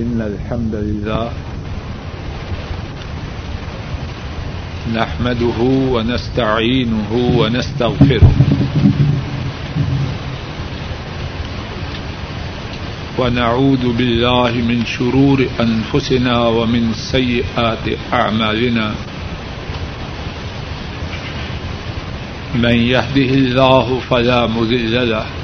إن الحمد لله نحمده ونستعينه ونستغفره ونعوذ بالله من شرور أنفسنا ومن سيئات أعمالنا من يهده الله فلا مذل له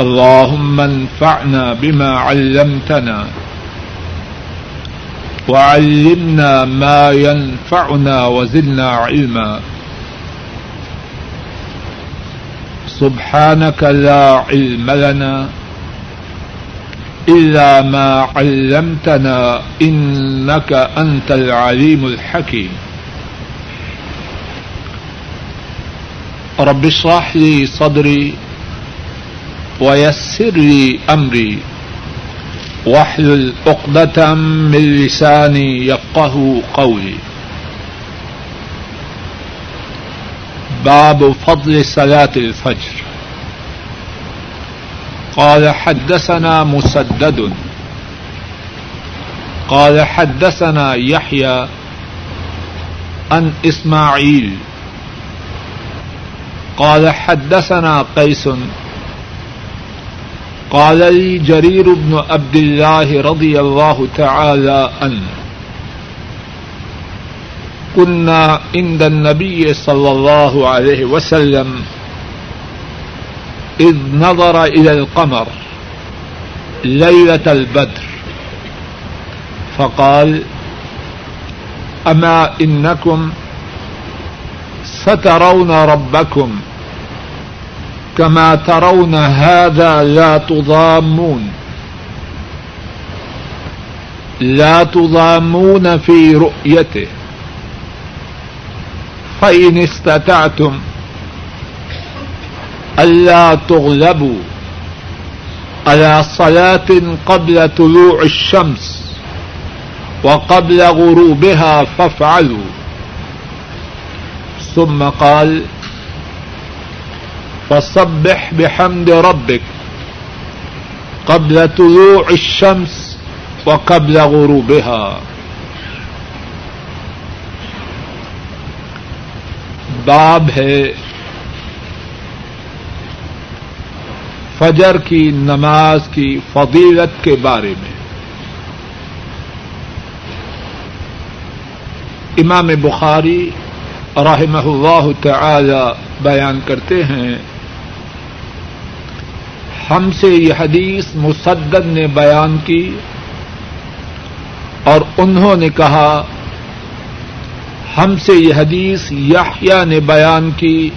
اللهم انفعنا بما علمتنا وعلمنا ما ينفعنا وزدنا علما. سبحانك لا علم لنا إلا ما علمتنا إنك أنت العليم الحكيم. رب اشرح لي صدري ويسر لي أمري. واحلل عقدة من لساني يفقه قولي. باب فضل صلاة الفجر. قال حدثنا مسدد. قال حدثنا يحيى عن إسماعيل. قال حدثنا قيس قال لي جرير بن عبد الله رضي الله تعالى عنه. كنا عند النبي صلى الله عليه وسلم إذ نظر إلى القمر ليلة البدر. فقال أما إنكم سترون ربكم كما ترون هذا لا تضامون. لا تضامون في رؤيته. فإن استطعتم ألا تغلبوا على صلاة قبل طلوع الشمس وقبل غروبها فافعلوا. ثم قال فصبح بحمد ربك قبل طلوع الشمس وقبل غروبها. باب ہے فجر کی نماز کی فضیلت کے بارے میں۔ امام بخاری رحمہ اللہ تعالی بیان کرتے ہیں ہم سے یہ حدیث مسدد نے بیان کی اور انہوں نے کہا، ہم سے یہ حدیث یحییٰ نے بیان کی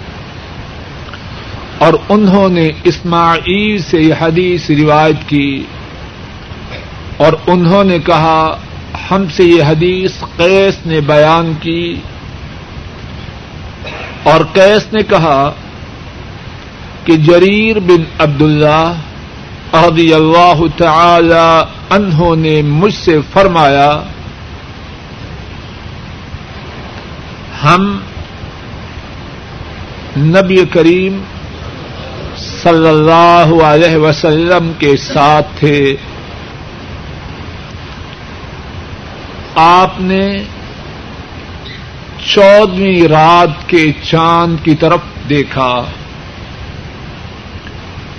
اور انہوں نے اسماعیل سے یہ حدیث روایت کی اور انہوں نے کہا، ہم سے یہ حدیث قیس نے بیان کی اور قیس نے کہا کہ جریر بن عبداللہ رضی اللہ تعالی انہوں نے مجھ سے فرمایا، ہم نبی کریم صلی اللہ علیہ وسلم کے ساتھ تھے۔ آپ نے چودہویں رات کے چاند کی طرف دیکھا۔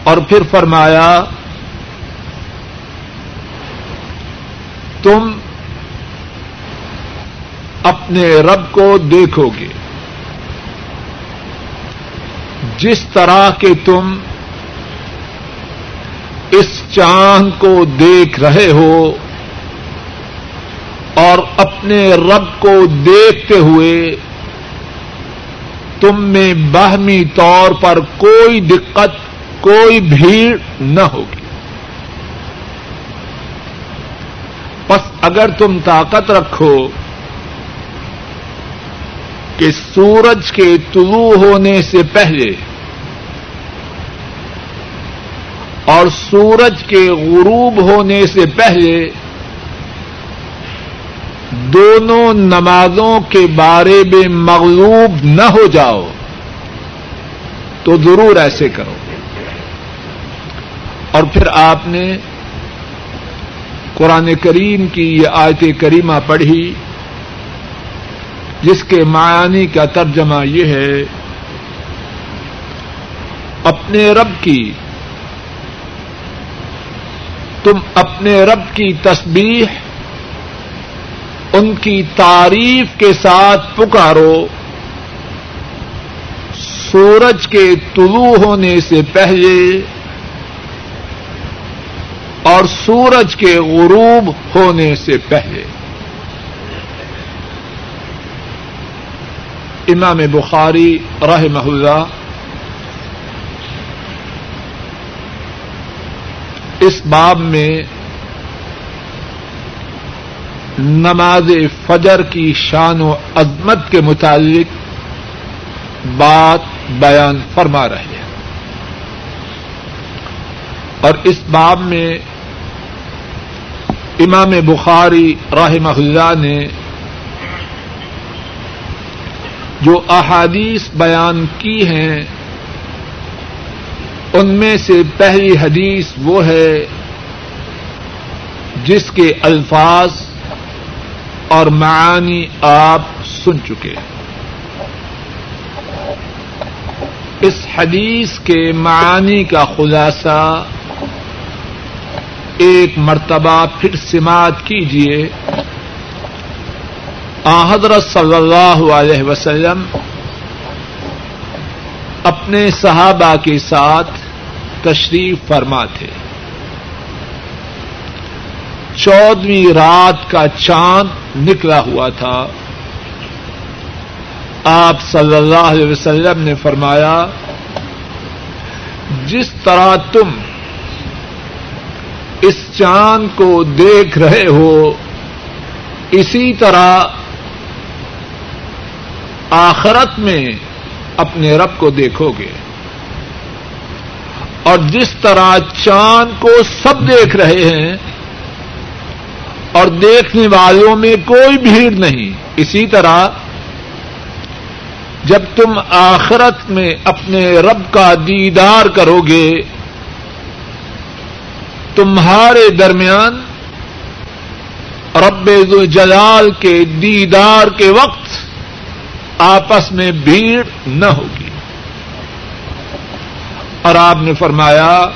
اور پھر فرمایا، تم اپنے رب کو دیکھو گے۔ جس طرح کے تم اس چاند کو دیکھ رہے ہو اور اپنے رب کو دیکھتے ہوئے تم میں باہمی طور پر کوئی دقت کوئی بھیڑ نہ ہوگی۔ بس اگر تم طاقت رکھو کہ سورج کے طلوع ہونے سے پہلے اور سورج کے غروب ہونے سے پہلے دونوں نمازوں کے بارے میں مغلوب نہ ہو جاؤ تو ضرور ایسے کرو۔ اور پھر آپ نے قرآن کریم کی یہ آیت کریمہ پڑھی، جس کے معانی کا ترجمہ یہ ہے، اپنے رب کی، تم اپنے رب کی تسبیح، ان کی تعریف کے ساتھ پکارو۔ سورج کے طلوع ہونے سے پہلے اور سورج کے غروب ہونے سے پہلے۔ امام بخاری رہ محلہ اس باب میں نماز فجر کی شان و عظمت کے متعلق بات بیان فرما رہے ہیں۔ اور اس باب میں امام بخاری راہ اللہ نے جو احادیث بیان کی ہیں، ان میں سے پہلی حدیث وہ ہے جس کے الفاظ اور معانی آپ سن چکے اس حدیث کے معانی کا خلاصہ ایک مرتبہ پھر سماعت کیجیے حضرت صلی اللہ علیہ وسلم اپنے صحابہ کے ساتھ تشریف فرما تھے۔ چودہویں رات کا چاند نکلا ہوا تھا۔ آپ صلی اللہ علیہ وسلم نے فرمایا، جس طرح تم اس چاند کو دیکھ رہے ہو، اسی طرح آخرت میں اپنے رب کو دیکھو گے۔ اور جس طرح چاند کو سب دیکھ رہے ہیں، اور دیکھنے والوں میں کوئی بھیڑ نہیں، اسی طرح جب تم آخرت میں اپنے رب کا دیدار کرو گے تمہارے درمیان رب جلال کے دیدار کے وقت آپس میں بھیڑ نہ ہوگی۔ اور آپ نے فرمایا،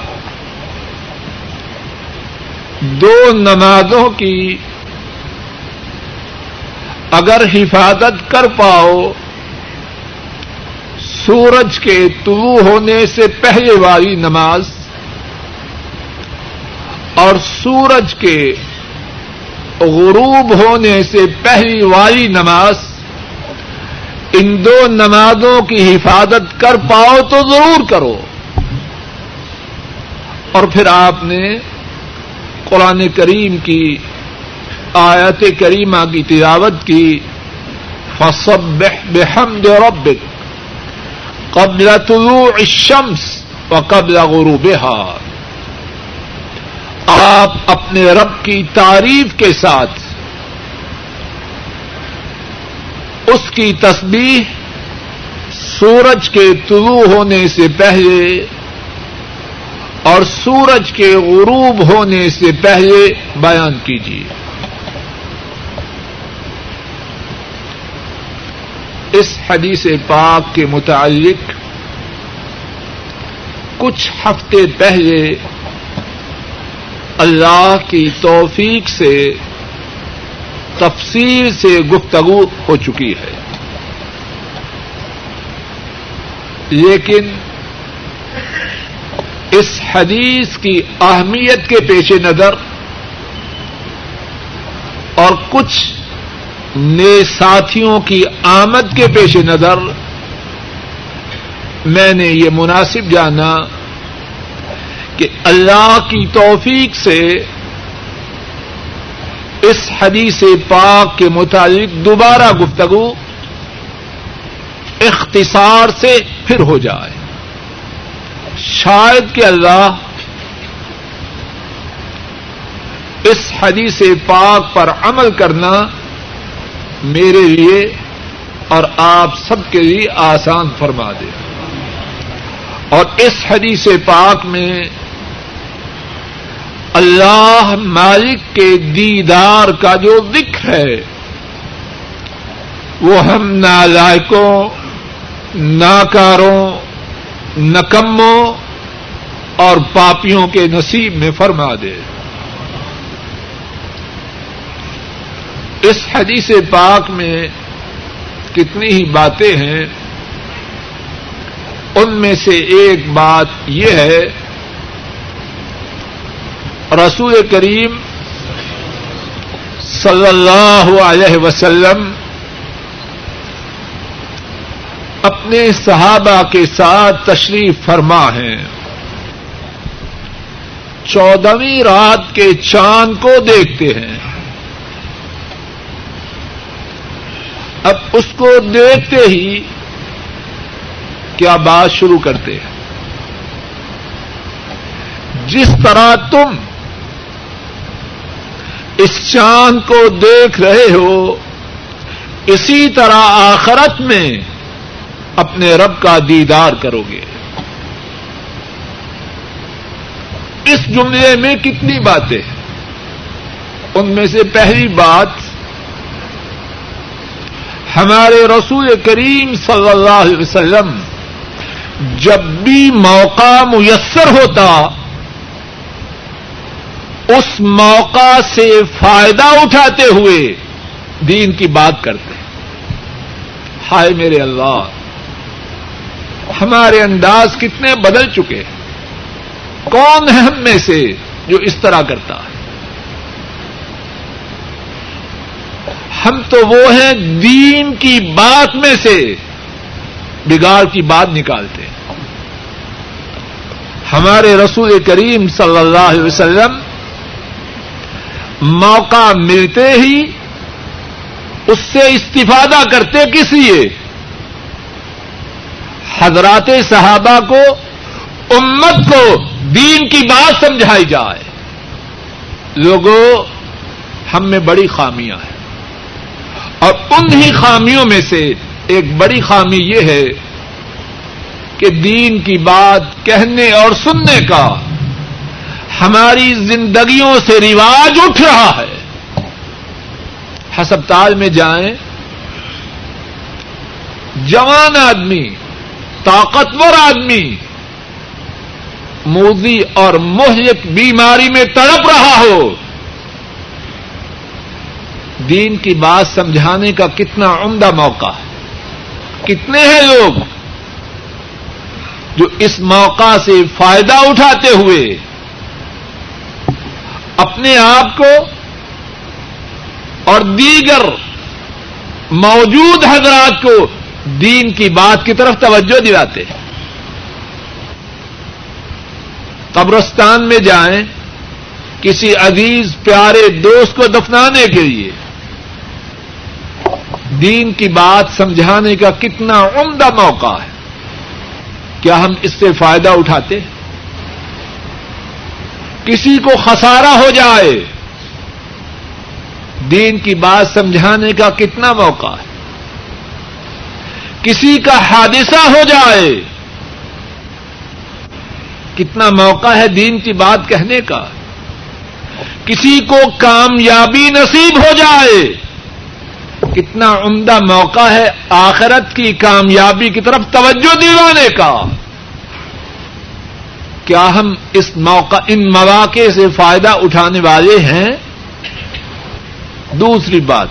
دو نمازوں کی اگر حفاظت کر پاؤ، سورج کے طلوع ہونے سے پہلے والی نماز اور سورج کے غروب ہونے سے پہلی والی نماز، ان دو نمازوں کی حفاظت کر پاؤ تو ضرور کرو۔ اور پھر آپ نے قرآن کریم کی، آیت کریمہ کی تلاوت کی فصب بحمد ربک قبل طلوع الشمس و قبل غروبها۔ آپ اپنے رب کی تعریف کے ساتھ اس کی تسبیح سورج کے طلوع ہونے سے پہلے اور سورج کے غروب ہونے سے پہلے بیان کیجیے۔ اس حدیث پاک کے متعلق کچھ ہفتے پہلے اللہ کی توفیق سے تفصیل سے گفتگو ہو چکی ہے۔ لیکن اس حدیث کی اہمیت کے پیش نظر اور کچھ نئے ساتھیوں کی آمد کے پیش نظر میں نے یہ مناسب جانا کہ اللہ کی توفیق سے اس حدیث پاک کے متعلق دوبارہ گفتگو اختصار سے پھر ہو جائے۔ شاید کہ اللہ اس حدیث پاک پر عمل کرنا میرے لیے اور آپ سب کے لیے آسان فرما دے۔ اور اس حدیث پاک میں اللہ مالک کے دیدار کا جو ذکر ہے، وہ ہم نالائکوں، ناکاروں، نکموں اور پاپیوں کے نصیب میں فرما دے۔ اس حدیث پاک میں کتنی ہی باتیں ہیں، ان میں سے ایک بات یہ ہے رسول کریم صلی اللہ علیہ وسلم اپنے صحابہ کے ساتھ تشریف فرما ہیں۔ چودہویں رات کے چاند کو دیکھتے ہیں۔ اب اس کو دیکھتے ہی کیا بات شروع کرتے ہیں۔ جس طرح تم اس چاند کو دیکھ رہے ہو، اسی طرح آخرت میں اپنے رب کا دیدار کرو گے۔ اس جملے میں کتنی باتیں ہیں۔ ان میں سے پہلی بات، ہمارے رسول کریم صلی اللہ علیہ وسلم جب بھی موقع میسر ہوتا اس موقع سے فائدہ اٹھاتے ہوئے دین کی بات کرتے ہائے میرے اللہ، ہمارے انداز کتنے بدل چکے کون ہے ہم میں سے جو اس طرح کرتا ہے؟ ہم تو وہ ہیں دین کی بات میں سے بگاڑ کی بات نکالتے ہیں۔ ہمارے رسول کریم صلی اللہ علیہ وسلم موقع ملتے ہی اس سے استفادہ کرتے کس لیے؟ حضرات صحابہ کو، امت کو دین کی بات سمجھائی جائے۔ لوگوں ہم میں بڑی خامیاں ہیں۔ اور انہی خامیوں میں سے ایک بڑی خامی یہ ہے کہ دین کی بات کہنے اور سننے کا ہماری زندگیوں سے رواج اٹھ رہا ہے۔ ہسپتال میں جائیں۔ جوان آدمی، طاقتور آدمی، موزی اور مہلک بیماری میں تڑپ رہا ہو۔ دین کی بات سمجھانے کا کتنا عمدہ موقع ہے۔ کتنے ہیں لوگ جو اس موقع سے فائدہ اٹھاتے ہوئے اپنے آپ کو اور دیگر موجود حضرات کو دین کی بات کی طرف توجہ دلاتے ہیں۔ قبرستان میں جائیں کسی عزیز پیارے دوست کو دفنانے کے لیے۔ دین کی بات سمجھانے کا کتنا عمدہ موقع ہے۔ کیا ہم اس سے فائدہ اٹھاتے ہیں؟ کسی کو خسارا ہو جائے، دین کی بات سمجھانے کا کتنا موقع ہے۔ کسی کا حادثہ ہو جائے، کتنا موقع ہے دین کی بات کہنے کا۔ کسی کو کامیابی نصیب ہو جائے، کتنا عمدہ موقع ہے آخرت کی کامیابی کی طرف توجہ دلانے کا۔ کیا ہم اس موقع ان مواقع سے فائدہ اٹھانے والے ہیں؟ دوسری بات،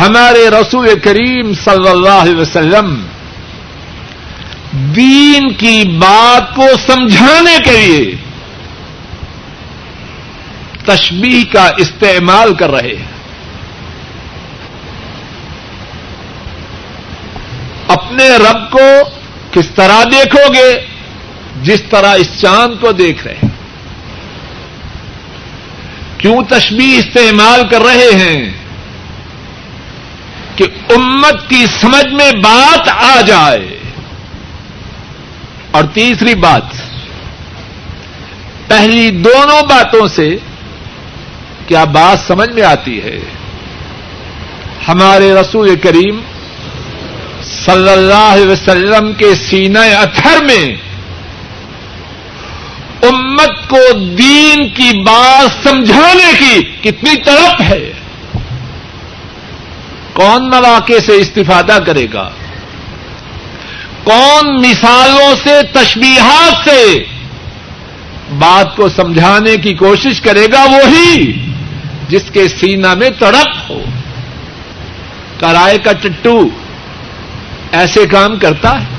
ہمارے رسول کریم صلی اللہ علیہ وسلم دین کی بات کو سمجھانے کے لیے تشبیح کا استعمال کر رہے ہیں۔ اپنے رب کو کس طرح دیکھو گے؟ جس طرح اس چاند کو دیکھ رہے ہیں۔ کیوں تشبیح استعمال کر رہے ہیں؟ کہ امت کی سمجھ میں بات آ جائے۔ اور تیسری بات، پہلی دونوں باتوں سے کیا بات سمجھ میں آتی ہے؟ ہمارے رسول کریم صلی اللہ علیہ وسلم کے سینہ اتھر میں کو دین کی بات سمجھانے کی کتنی طرف ہے۔ کون مواقع سے استفادہ کرے گا؟ کون مثالوں سے، تشبیہات سے بات کو سمجھانے کی کوشش کرے گا وہی جس کے سینہ میں تڑپ ہو۔ کرائے کا ٹٹو ایسے کام کرتا ہے۔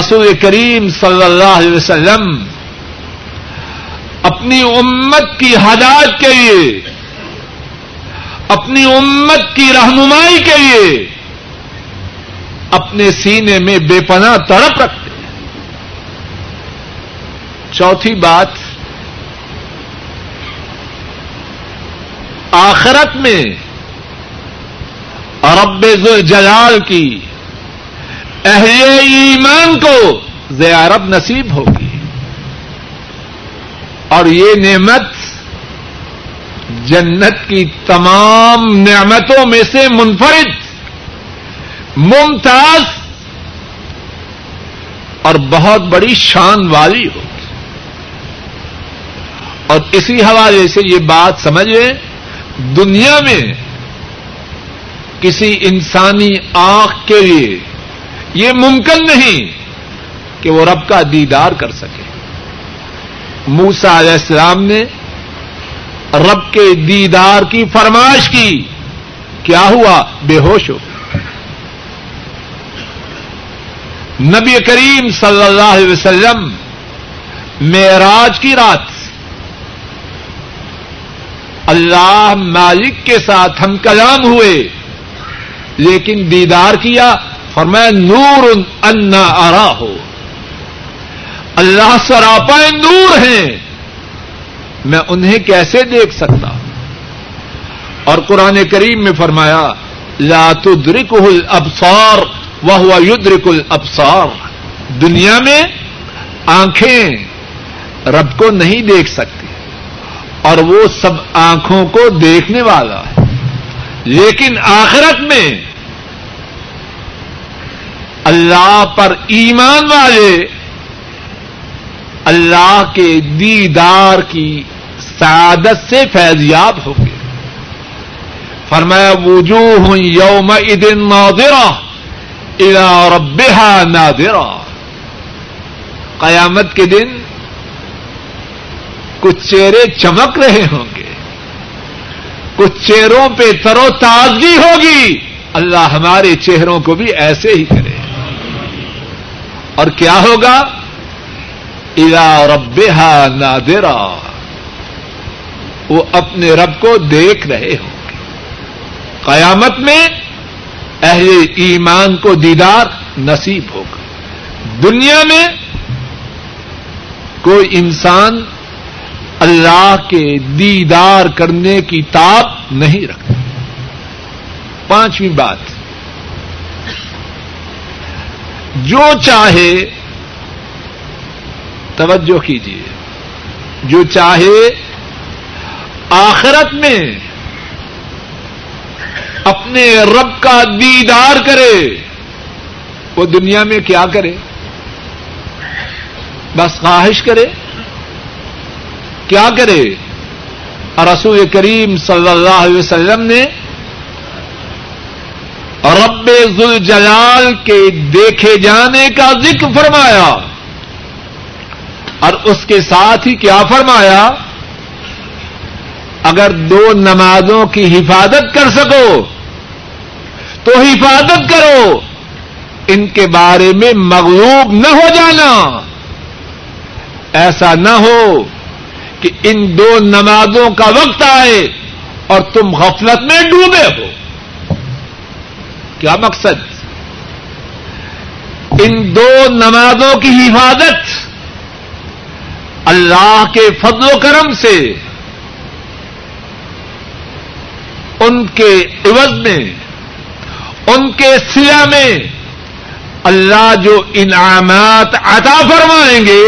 رسول کریم صلی اللہ علیہ وسلم اپنی امت کی ہدایت کے لیے، اپنی امت کی رہنمائی کے لیے اپنے سینے میں بے پناہ تڑپ رکھتے ہیں۔ چوتھی بات، آخرت میں رب جلال کی اہل ایمان کو زیارت نصیب ہوگی۔ اور یہ نعمت جنت کی تمام نعمتوں میں سے منفرد، ممتاز اور بہت بڑی شان والی ہوگی اور اسی حوالے سے یہ بات سمجھیں دنیا میں کسی انسانی آنکھ کے لیے یہ ممکن نہیں کہ وہ رب کا دیدار کر سکے۔ موسا علیہ السلام نے رب کے دیدار کی فرمائش کی، کیا ہوا؟ بے ہوش ہو۔ نبی کریم صلی اللہ علیہ وسلم، معراج کی رات۔ اللہ مالک کے ساتھ ہم کلام ہوئے، لیکن دیدار کیا، فرمایا نور انا آرا ہو اللہ سراپا نور ہیں۔ میں انہیں کیسے دیکھ سکتا؟ اور قرآن کریم میں فرمایا، لا تدرک الابصار وہ یدرک الابصار۔ دنیا میں آنکھیں رب کو نہیں دیکھ سکتی، اور وہ سب آنکھوں کو دیکھنے والا ہے۔ لیکن آخرت میں اللہ پر ایمان والے اللہ کے دیدار کی سعادت سے فیضیاب ہوں گے فرمایا، وجوہ یوم ادن نادرا الا ربها نادرا قیامت کے دن کچھ چہرے چمک رہے ہوں گے۔ کچھ چہروں پہ ترو تازگی ہوگی۔ اللہ ہمارے چہروں کو بھی ایسے ہی کرے۔ اور کیا ہوگا؟ الا رب نادرا۔ وہ اپنے رب کو دیکھ رہے ہوں گے۔ قیامت میں اہل ایمان کو دیدار نصیب ہوگا۔ دنیا میں کوئی انسان اللہ کے دیدار کرنے کی تاب نہیں رکھتا۔ پانچویں بات۔ جو چاہے توجہ کیجیے جو چاہے آخرت میں اپنے رب کا دیدار کرے، وہ دنیا میں کیا کرے؟ بس خواہش کرے؟ کیا کرے؟ رسول کریم صلی اللہ علیہ وسلم نے رب ذل جلال کے دیکھے جانے کا ذکر فرمایا۔ اور اس کے ساتھ ہی کیا فرمایا؟ اگر دو نمازوں کی حفاظت کر سکو، تو حفاظت کرو۔ ان کے بارے میں مغلوب نہ ہو جانا۔ ایسا نہ ہو کہ ان دو نمازوں کا وقت آئے اور تم غفلت میں ڈوبے ہو۔ کیا مقصد؟ ان دو نمازوں کی حفاظت اللہ کے فضل و کرم سے ان کے عوض میں، ان کے سیا میں اللہ جو انعامات عطا فرمائیں گے،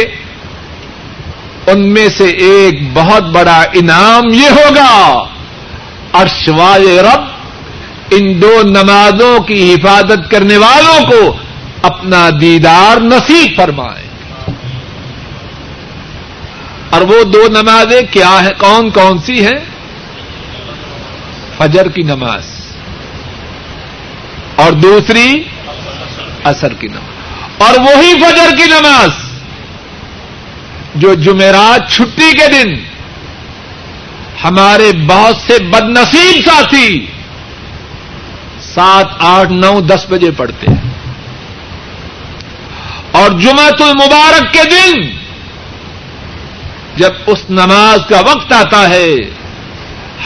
ان میں سے ایک بہت بڑا انعام یہ ہوگا ارشوائے رب، ان دو نمازوں کی حفاظت کرنے والوں کو اپنا دیدار نصیب فرمائے۔ اور وہ دو نمازیں کیا ہیں؟ کون کون سی ہیں؟ فجر کی نماز اور دوسری اثر کی نماز اور وہی فجر کی نماز جو جمعرات چھٹی کے دن ہمارے بہت سے بد نصیب ساتھی سات آٹھ نو دس بجے پڑھتے ہیں اور جمعہ المبارک کے دن جب اس نماز کا وقت آتا ہے،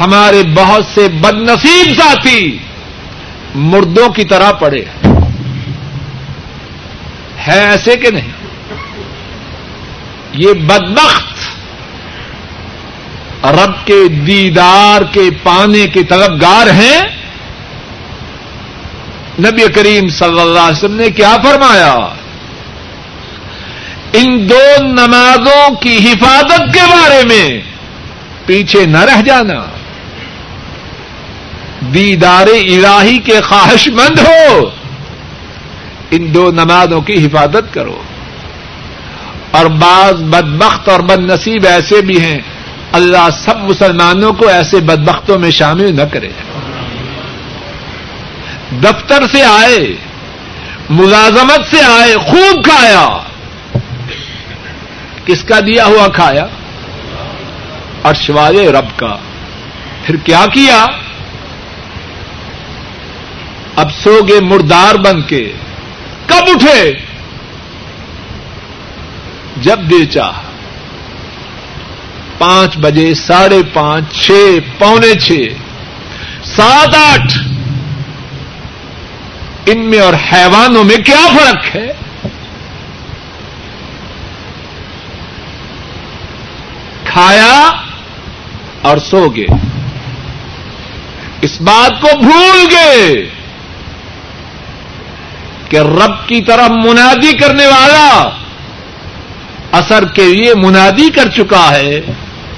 ہمارے بہت سے بد نصیب ساتھی مردوں کی طرح پڑے۔ ہے ایسے کہ نہیں؟ یہ بدبخت رب کے دیدار کے پانے کے طلبگار ہیں۔ نبی کریم صلی اللہ علیہ وسلم نے کیا فرمایا؟ ان دو نمازوں کی حفاظت کے بارے میں پیچھے نہ رہ جانا۔ دیدار الہی کے خواہش مند ہو۔ ان دو نمازوں کی حفاظت کرو۔ اور بعض بدبخت اور بد نصیب ایسے بھی ہیں۔ اللہ سب مسلمانوں کو ایسے بدبختوں میں شامل نہ کرے۔ دفتر سے آئے، ملازمت سے آئے، خوب کھایا۔ کس کا دیا ہوا کھایا؟ اور شوائے رب کا۔ پھر کیا کیا؟ اب سو گے مردار بن کے۔ کب اٹھے؟ جب بیچا پانچ بجے، ساڑھے پانچ، چھ، پونے چھ۔ سات، آٹھ۔ ان میں اور حیوانوں میں کیا فرق ہے؟ کھایا اور سو گئے۔ اس بات کو بھول گئے کہ رب کی طرف منادی کرنے والا اثر کے لیے منادی کر چکا ہے،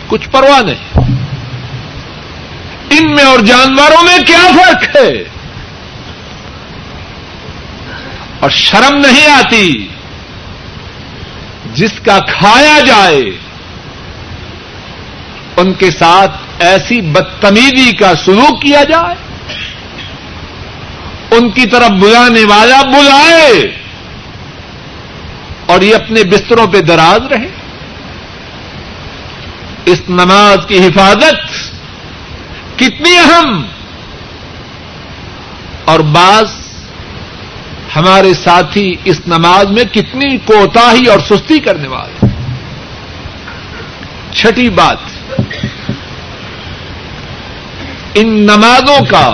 کچھ پرواہ نہیں۔ ان میں اور جانوروں میں کیا فرق ہے؟ اور شرم نہیں آتی جس کا کھایا جائے۔ ان کے ساتھ ایسی بدتمیزی کا سلوک کیا جائے ان کی طرف بلانے والا بلائے اور یہ اپنے بستروں پہ دراز رہے اس نماز کی حفاظت کتنی اہم اور بعض ہمارے ساتھی اس نماز میں کتنی کوتاہی اور سستی کرنے والے چھٹی بات ان نمازوں کا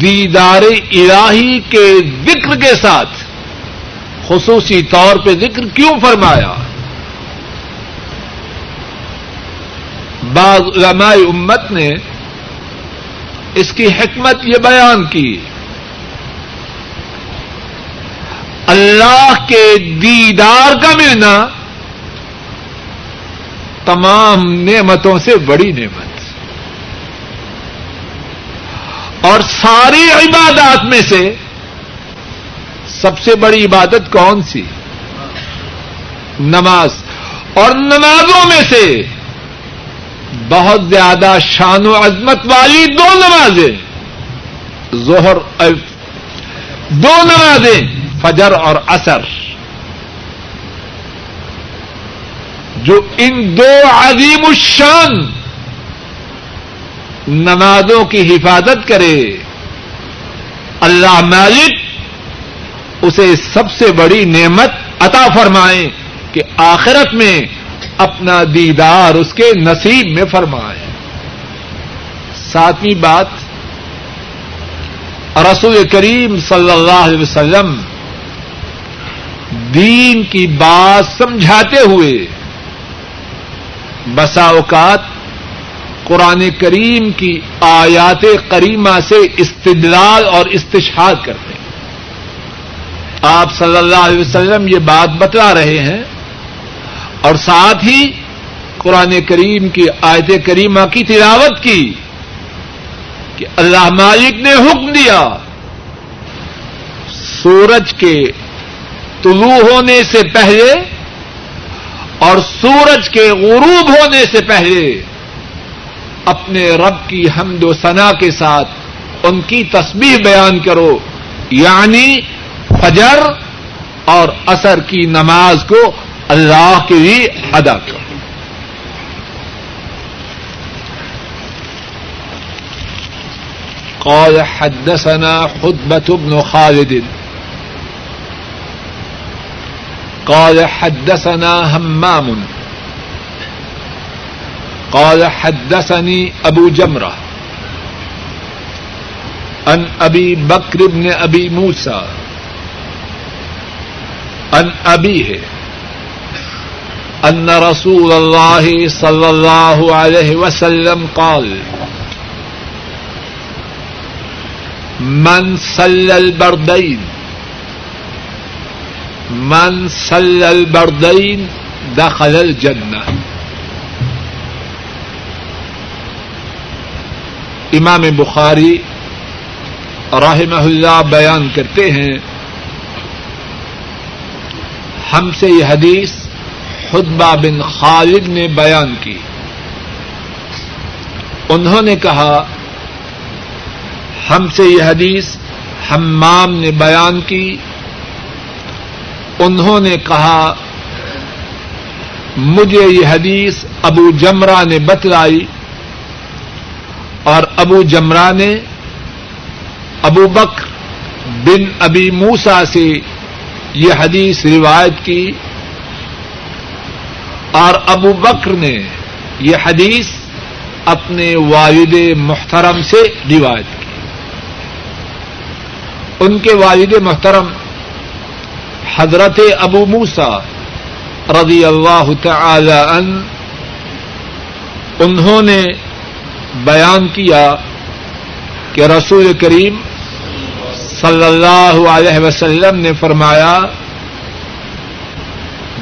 دیدار الہی کے ذکر کے ساتھ خصوصی طور پہ ذکر کیوں فرمایا؟ بعض علماء امت نے اس کی حکمت یہ بیان کی، اللہ کے دیدار کا ملنا تمام نعمتوں سے بڑی نعمت۔ اور ساری عبادات میں سے سب سے بڑی عبادت کون سی؟ نماز۔ اور نمازوں میں سے بہت زیادہ شان و عظمت والی دو نمازیں، ظہر دو نمازیں، فجر اور اثر جو ان دو عظیم الشان نمازوں کی حفاظت کرے۔ اللہ مالک اسے سب سے بڑی نعمت عطا فرمائے کہ آخرت میں اپنا دیدار اس کے نصیب میں فرمائے۔ ساتویں بات، رسول کریم صلی اللہ علیہ وسلم دین کی بات سمجھاتے ہوئے بسا اوقات قرآن کریم کی آیات کریمہ سے استدلال اور استشاد کرتے ہیں۔ آپ صلی اللہ علیہ وسلم یہ بات بتلا رہے ہیں اور ساتھ ہی قرآن کریم کی آیت کریمہ کی تلاوت کی کہ اللہ مالک نے حکم دیا سورج کے طلوع ہونے سے پہلے اور سورج کے غروب ہونے سے پہلے۔ اپنے رب کی حمد و ثنا کے ساتھ ان کی تسبیح بیان کرو یعنی فجر اور اثر کی نماز کو اللہ کے لیے ادا کرو۔ قال حدثنا خطبة بن خالد۔ قال حدثنا همام قال حدثني ابو جمرة ان ابي بكر بن ابي موسى ان ابيه ان رسول الله صلى الله عليه وسلم قال من صلى البردين من سل البردین دخل الجنہ امام بخاری رحمہ اللہ بیان کرتے ہیں، ہم سے یہ حدیث خطبہ بن خالد نے بیان کی۔ انہوں نے کہا، ہم سے یہ حدیث ہمام نے بیان کی۔ انہوں نے کہا، مجھے یہ حدیث ابو جمرا نے بتلائی۔ اور ابو جمرا نے ابو بکر بن ابی موسا سے یہ حدیث روایت کی اور ابو بکر نے یہ حدیث اپنے والد محترم سے روایت کی۔ ان کے والد محترم حضرت ابو موسا رضی اللہ تعالی ان انہوں نے بیان کیا کہ رسول کریم صلی اللہ علیہ وسلم نے فرمایا،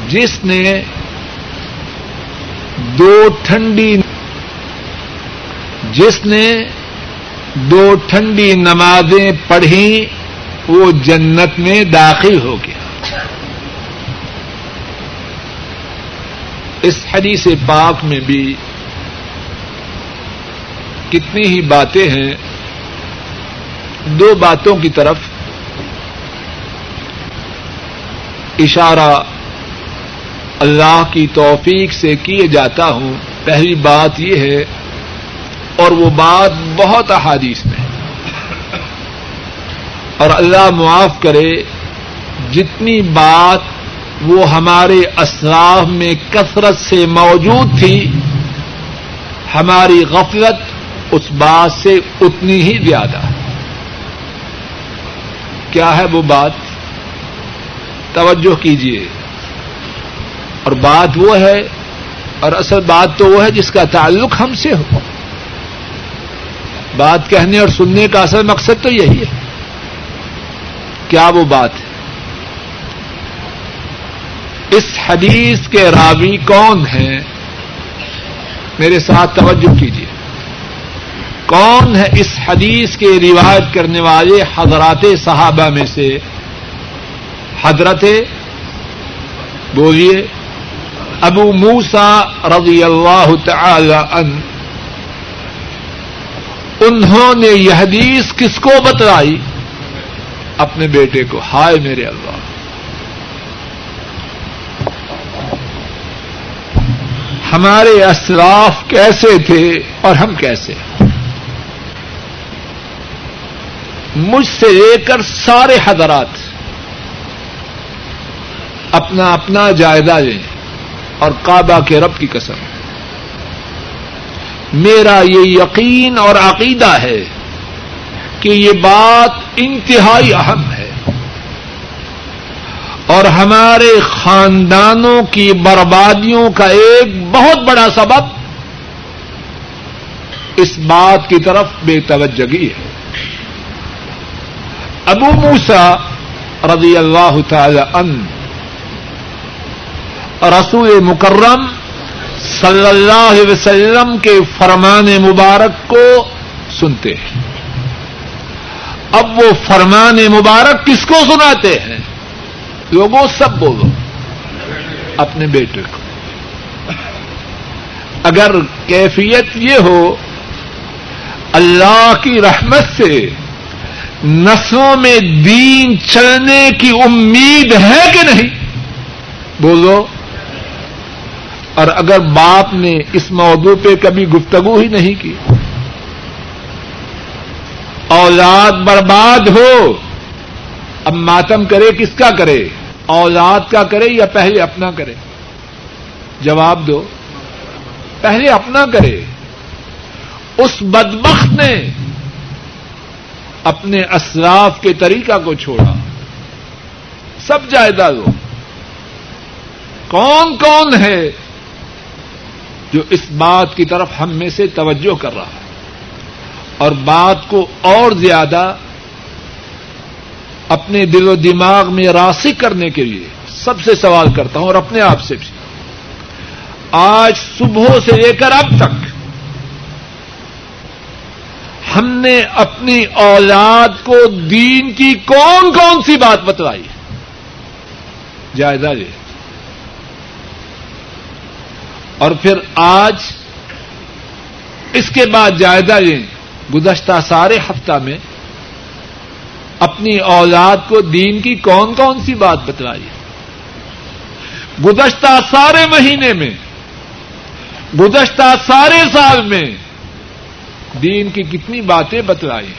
جس نے دو ٹھنڈی، جس نے دو ٹھنڈی نمازیں پڑھی، وہ جنت میں داخل ہو گیا۔ اس حدیث پاک میں بھی کتنی ہی باتیں ہیں، دو باتوں کی طرف اشارہ اللہ کی توفیق سے کیے جاتا ہوں۔ پہلی بات یہ ہے، اور وہ بات بہت احادیث میں اور اللہ معاف کرے، جتنی بات وہ ہمارے اسلاف میں کثرت سے موجود تھی، ہماری غفلت اس بات سے اتنی ہی زیادہ۔ کیا ہے وہ بات؟ توجہ کیجیے اور بات وہ ہے، اور اصل بات تو وہ ہے جس کا تعلق ہم سے ہو۔ بات کہنے اور سننے کا اصل مقصد تو یہی ہے۔ کیا وہ بات ہے؟ اس حدیث کے راوی کون ہیں؟ میرے ساتھ توجہ کیجیے کون ہے اس حدیث کے روایت کرنے والے حضرات صحابہ میں سے؟ حضرت بولیے، ابو موسا رضی اللہ تعالی ان انہوں نے یہ حدیث کس کو بتلائی؟ اپنے بیٹے کو۔ ہائے میرے اللہ۔ ہمارے اسلاف کیسے تھے اور ہم کیسے مجھ سے لے کر سارے حضرات اپنا اپنا جائزہ لیں اور کعبہ کے رب کی قسم۔ میرا یہ یقین اور عقیدہ ہے کہ یہ بات انتہائی اہم ہے اور ہمارے خاندانوں کی بربادیوں کا ایک بہت بڑا سبب اس بات کی طرف بے توجگی ہے۔ ابو موسا رضی اللہ تعالی ان رسول مکرم صلی اللہ علیہ وسلم کے فرمان مبارک کو سنتے ہیں۔ اب وہ فرمان مبارک کس کو سناتے ہیں؟ لوگوں، سب بولو، اپنے بیٹے کو۔ اگر کیفیت یہ ہو، اللہ کی رحمت سے نسلوں میں دین چلنے کی امید ہے کہ نہیں؟ بولو۔ اور اگر باپ نے اس موضوع پہ کبھی گفتگو ہی نہیں کی، اولاد برباد ہو، اب ماتم کرے کس کا کرے؟ اولاد کا کرے یا پہلے اپنا کرے؟ جواب دو۔ پہلے اپنا کرے۔ اس بدبخت نے اپنے اسراف کے طریقہ کو چھوڑا۔ سب جائیداد ہو کون کون ہے جو اس بات کی طرف ہم میں سے توجہ کر رہا ہے؟ اور بات کو اور زیادہ اپنے دل و دماغ میں راسک کرنے کے لیے سب سے سوال کرتا ہوں اور اپنے آپ سے بھی۔ آج صبح سے لے کر اب تک ہم نے اپنی اولاد کو دین کی کون کون سی بات بتلائی جائزہ لے۔ اور پھر آج اس کے بعد جائزہ لیں۔ گزشتہ سارے ہفتہ میں اپنی اولاد کو دین کی کون کون سی بات بتلائی گزشتہ سارے مہینے میں، گزشتہ سارے سال میں دین کی کتنی باتیں بتلائی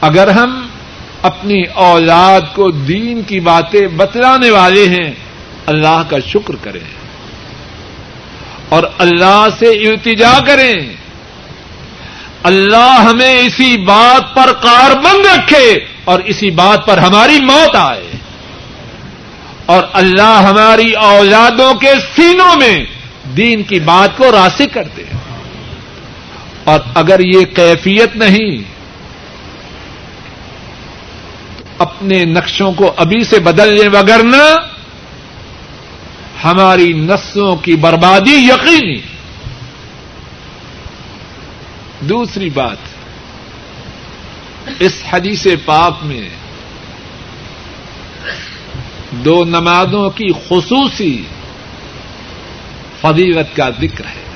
اگر ہم اپنی اولاد کو دین کی باتیں بتلانے والے ہیں، اللہ کا شکر کریں۔ اور اللہ سے التجا کریں۔ اللہ ہمیں اسی بات پر کار بند رکھے اور اسی بات پر ہماری موت آئے۔ اور اللہ ہماری اولادوں کے سینوں میں دین کی بات کو راسک کر دے۔ اور اگر یہ کیفیت نہیں تو اپنے نقشوں کو ابھی سے بدلنے وگرنا ہماری نسلوں کی بربادی یقینی دوسری بات، اس حدیث پاک میں دو نمازوں کی خصوصی فضیلت کا ذکر ہے۔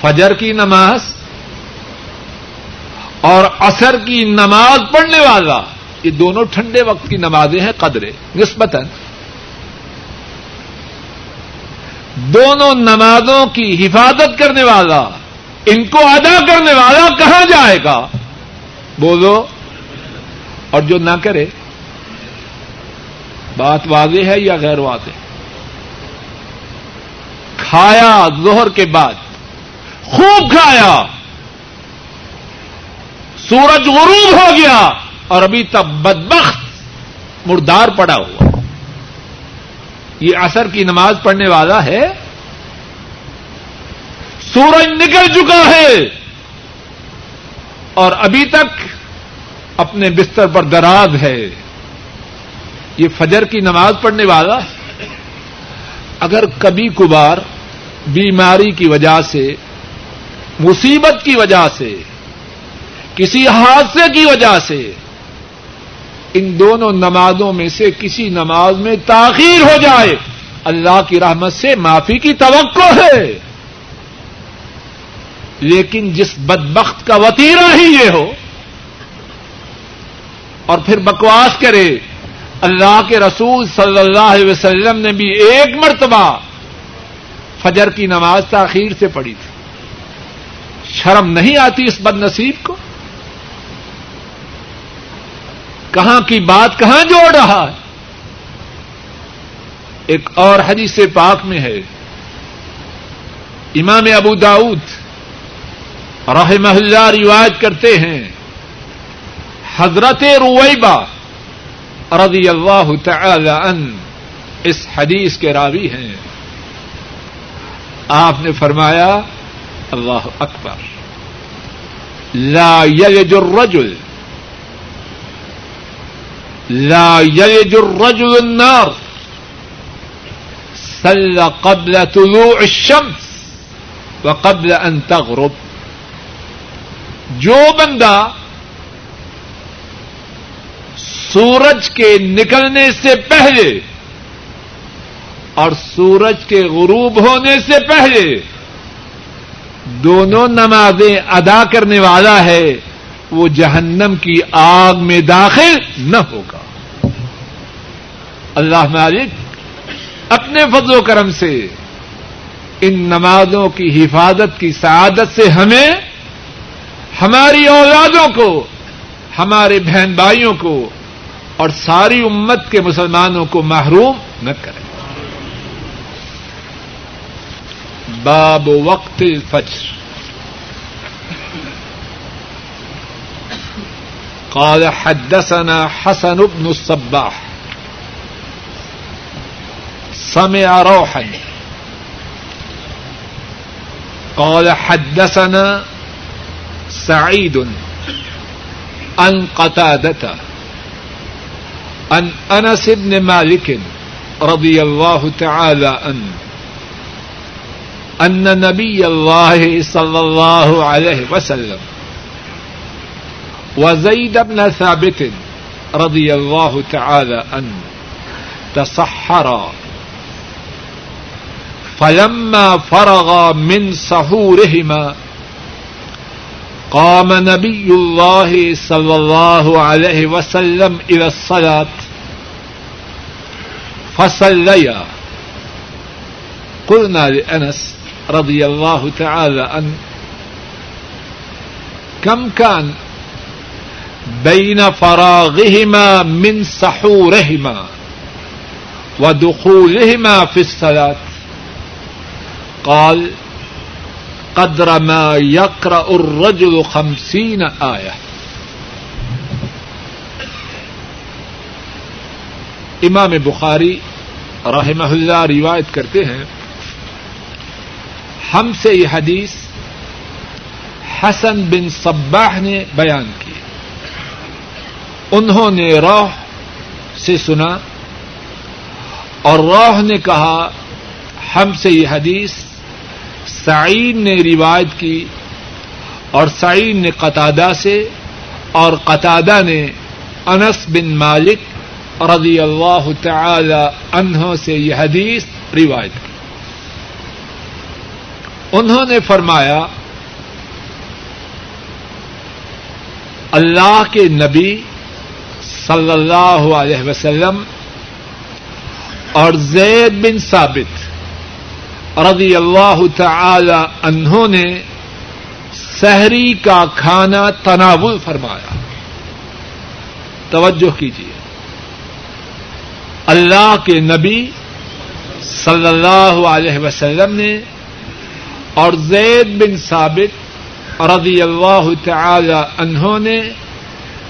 فجر کی نماز اور اثر کی نماز پڑھنے والا، یہ دونوں ٹھنڈے وقت کی نمازیں ہیں قدرے، نسبتاً۔ دونوں نمازوں کی حفاظت کرنے والا، ان کو ادا کرنے والا کہاں جائے گا؟ بولو۔ اور جو نہ کرے، بات واضح ہے یا غیر واضح؟ کھایا زہر کے بعد۔ خوب کھایا۔ سورج غروب ہو گیا اور ابھی تک بدبخت مردار پڑا ہوا۔ یہ اثر کی نماز پڑھنے والا ہے۔ سورج نکل چکا ہے۔ اور ابھی تک اپنے بستر پر دراز ہے۔ یہ فجر کی نماز پڑھنے والا ہے۔ اگر کبھی کبھار بیماری کی وجہ سے مصیبت کی وجہ سے، کسی حادثے کی وجہ سے ان دونوں نمازوں میں سے کسی نماز میں تاخیر ہو جائے۔ اللہ کی رحمت سے معافی کی توقع ہے۔ لیکن جس بدبخت کا وتیرا ہی یہ ہو اور پھر بکواس کرے، اللہ کے رسول صلی اللہ علیہ وسلم نے بھی ایک مرتبہ فجر کی نماز تاخیر سے پڑی تھی۔ شرم نہیں آتی اس بد نصیب کو؟ کہاں کی بات کہاں جوڑ رہا ہے؟ ایک اور حدیث پاک میں ہے۔ امام ابو داود رحمہ اللہ روایت کرتے ہیں۔ حضرت رویبا رضی اللہ تعالی ان اس حدیث کے راوی ہیں۔ آپ نے فرمایا اللہ اکبر. لا یلج الرجل. لا یلج الرجل النار. صل قبل طلوع الشمس وقبل ان تغرب. جو بندہ سورج کے نکلنے سے پہلے اور سورج کے غروب ہونے سے پہلے دونوں نمازیں ادا کرنے والا ہے، وہ جہنم کی آگ میں داخل نہ ہوگا۔ اللہ مالک اپنے فضل و کرم سے ان نمازوں کی حفاظت کی سعادت سے ہمیں، ہماری اولادوں کو، ہمارے بہن بھائیوں کو اور ساری امت کے مسلمانوں کو محروم نہ کریں باب وقت الفجر۔ قال حدثنا حسن بن الصباح۔ سمع روحا۔ قال حدثنا سعيد عن قتادة عن أنس بن مالك رضي الله تعالى عنه۔ أن نبي الله صلى الله عليه وسلم وزيد بن ثابت رضي الله تعالى عنه تصحرا فلما فرغا من سحورهما قام نبي الله صلى الله عليه وسلم إلى الصلاة فصليا. قلنا لأنس رضي الله تعالى عنه كم كان بين فراغهما من سحورهما ودخولهما في الصلاة. قال، قدر ما يقرأ الرجل خمسين آية امام بخاری رحمہ اللہ روایت کرتے ہیں ہم سے یہ حدیث حسن بن صباح نے بیان کی۔ انہوں نے روح سے سنا اور روح نے کہا، ہم سے یہ حدیث سعید نے روایت کی اور سعید نے قطادہ سے اور قطادہ نے انس بن مالک رضی اللہ تعالی عنہ سے یہ حدیث روایت کی۔ انہوں نے فرمایا، اللہ کے نبی صلی اللہ علیہ وسلم اور زید بن ثابت رضی اللہ تعالی انہوں نے سحری کا کھانا تناول فرمایا۔ توجہ کیجیے اللہ کے نبی صلی اللہ علیہ وسلم نے اور زید بن ثابت رضی اللہ تعالی انہوں نے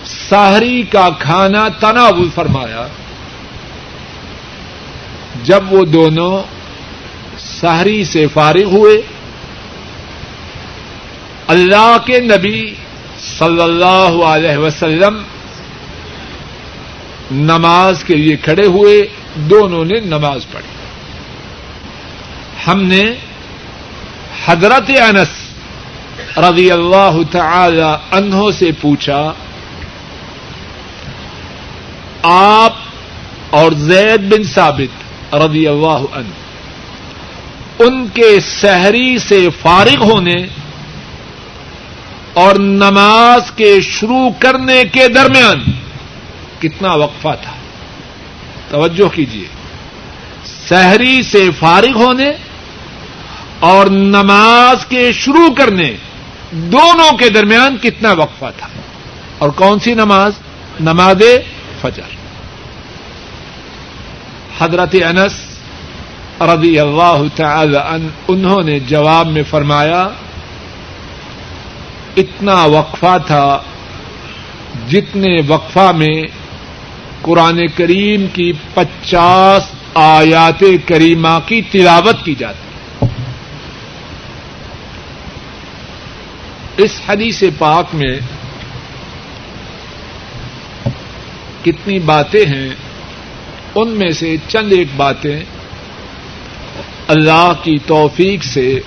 سحری کا کھانا تناول فرمایا۔ جب وہ دونوں سحری سے فارغ ہوئے، اللہ کے نبی صلی اللہ علیہ وسلم نماز کے لیے کھڑے ہوئے، دونوں نے نماز پڑھی۔ ہم نے حضرت انس رضی اللہ تعالی عنہ سے پوچھا، آپ اور زید بن ثابت رضی اللہ عنہ، ان کے سحری سے فارغ ہونے اور نماز کے شروع کرنے کے درمیان کتنا وقفہ تھا؟ توجہ کیجیے سحری سے فارغ ہونے اور نماز کے شروع کرنے دونوں کے درمیان کتنا وقفہ تھا؟ اور کون سی نماز؟ نماز فجر۔ حضرت انس رضی اللہ تعالی انہوں نے جواب میں فرمایا، اتنا وقفہ تھا جتنے وقفہ میں قرآن کریم کی پچاس آیات کریمہ کی تلاوت کی جاتی۔ اس حدیث پاک میں کتنی باتیں ہیں، ان میں سے چند ایک باتیں اللہ کی توفیق سے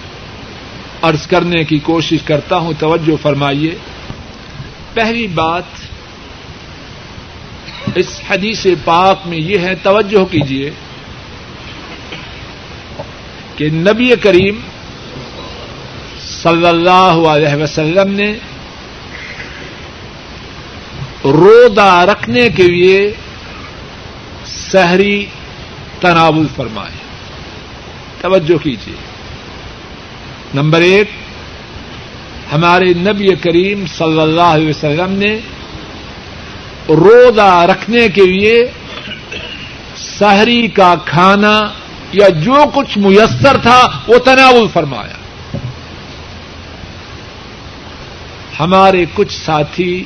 عرض کرنے کی کوشش کرتا ہوں۔ توجہ فرمائیے۔ پہلی بات اس حدیث پاک میں یہ ہے، توجہ کیجیے کہ نبی کریم صلی اللہ علیہ وسلم نے رودا رکھنے کے لیے سحری تناول فرمائے۔ توجہ کیجیے نمبر ایک، ہمارے نبی کریم صلی اللہ علیہ وسلم نے روزہ رکھنے کے لیے سحری کا کھانا یا جو کچھ میسر تھا وہ تناول فرمایا۔ ہمارے کچھ ساتھی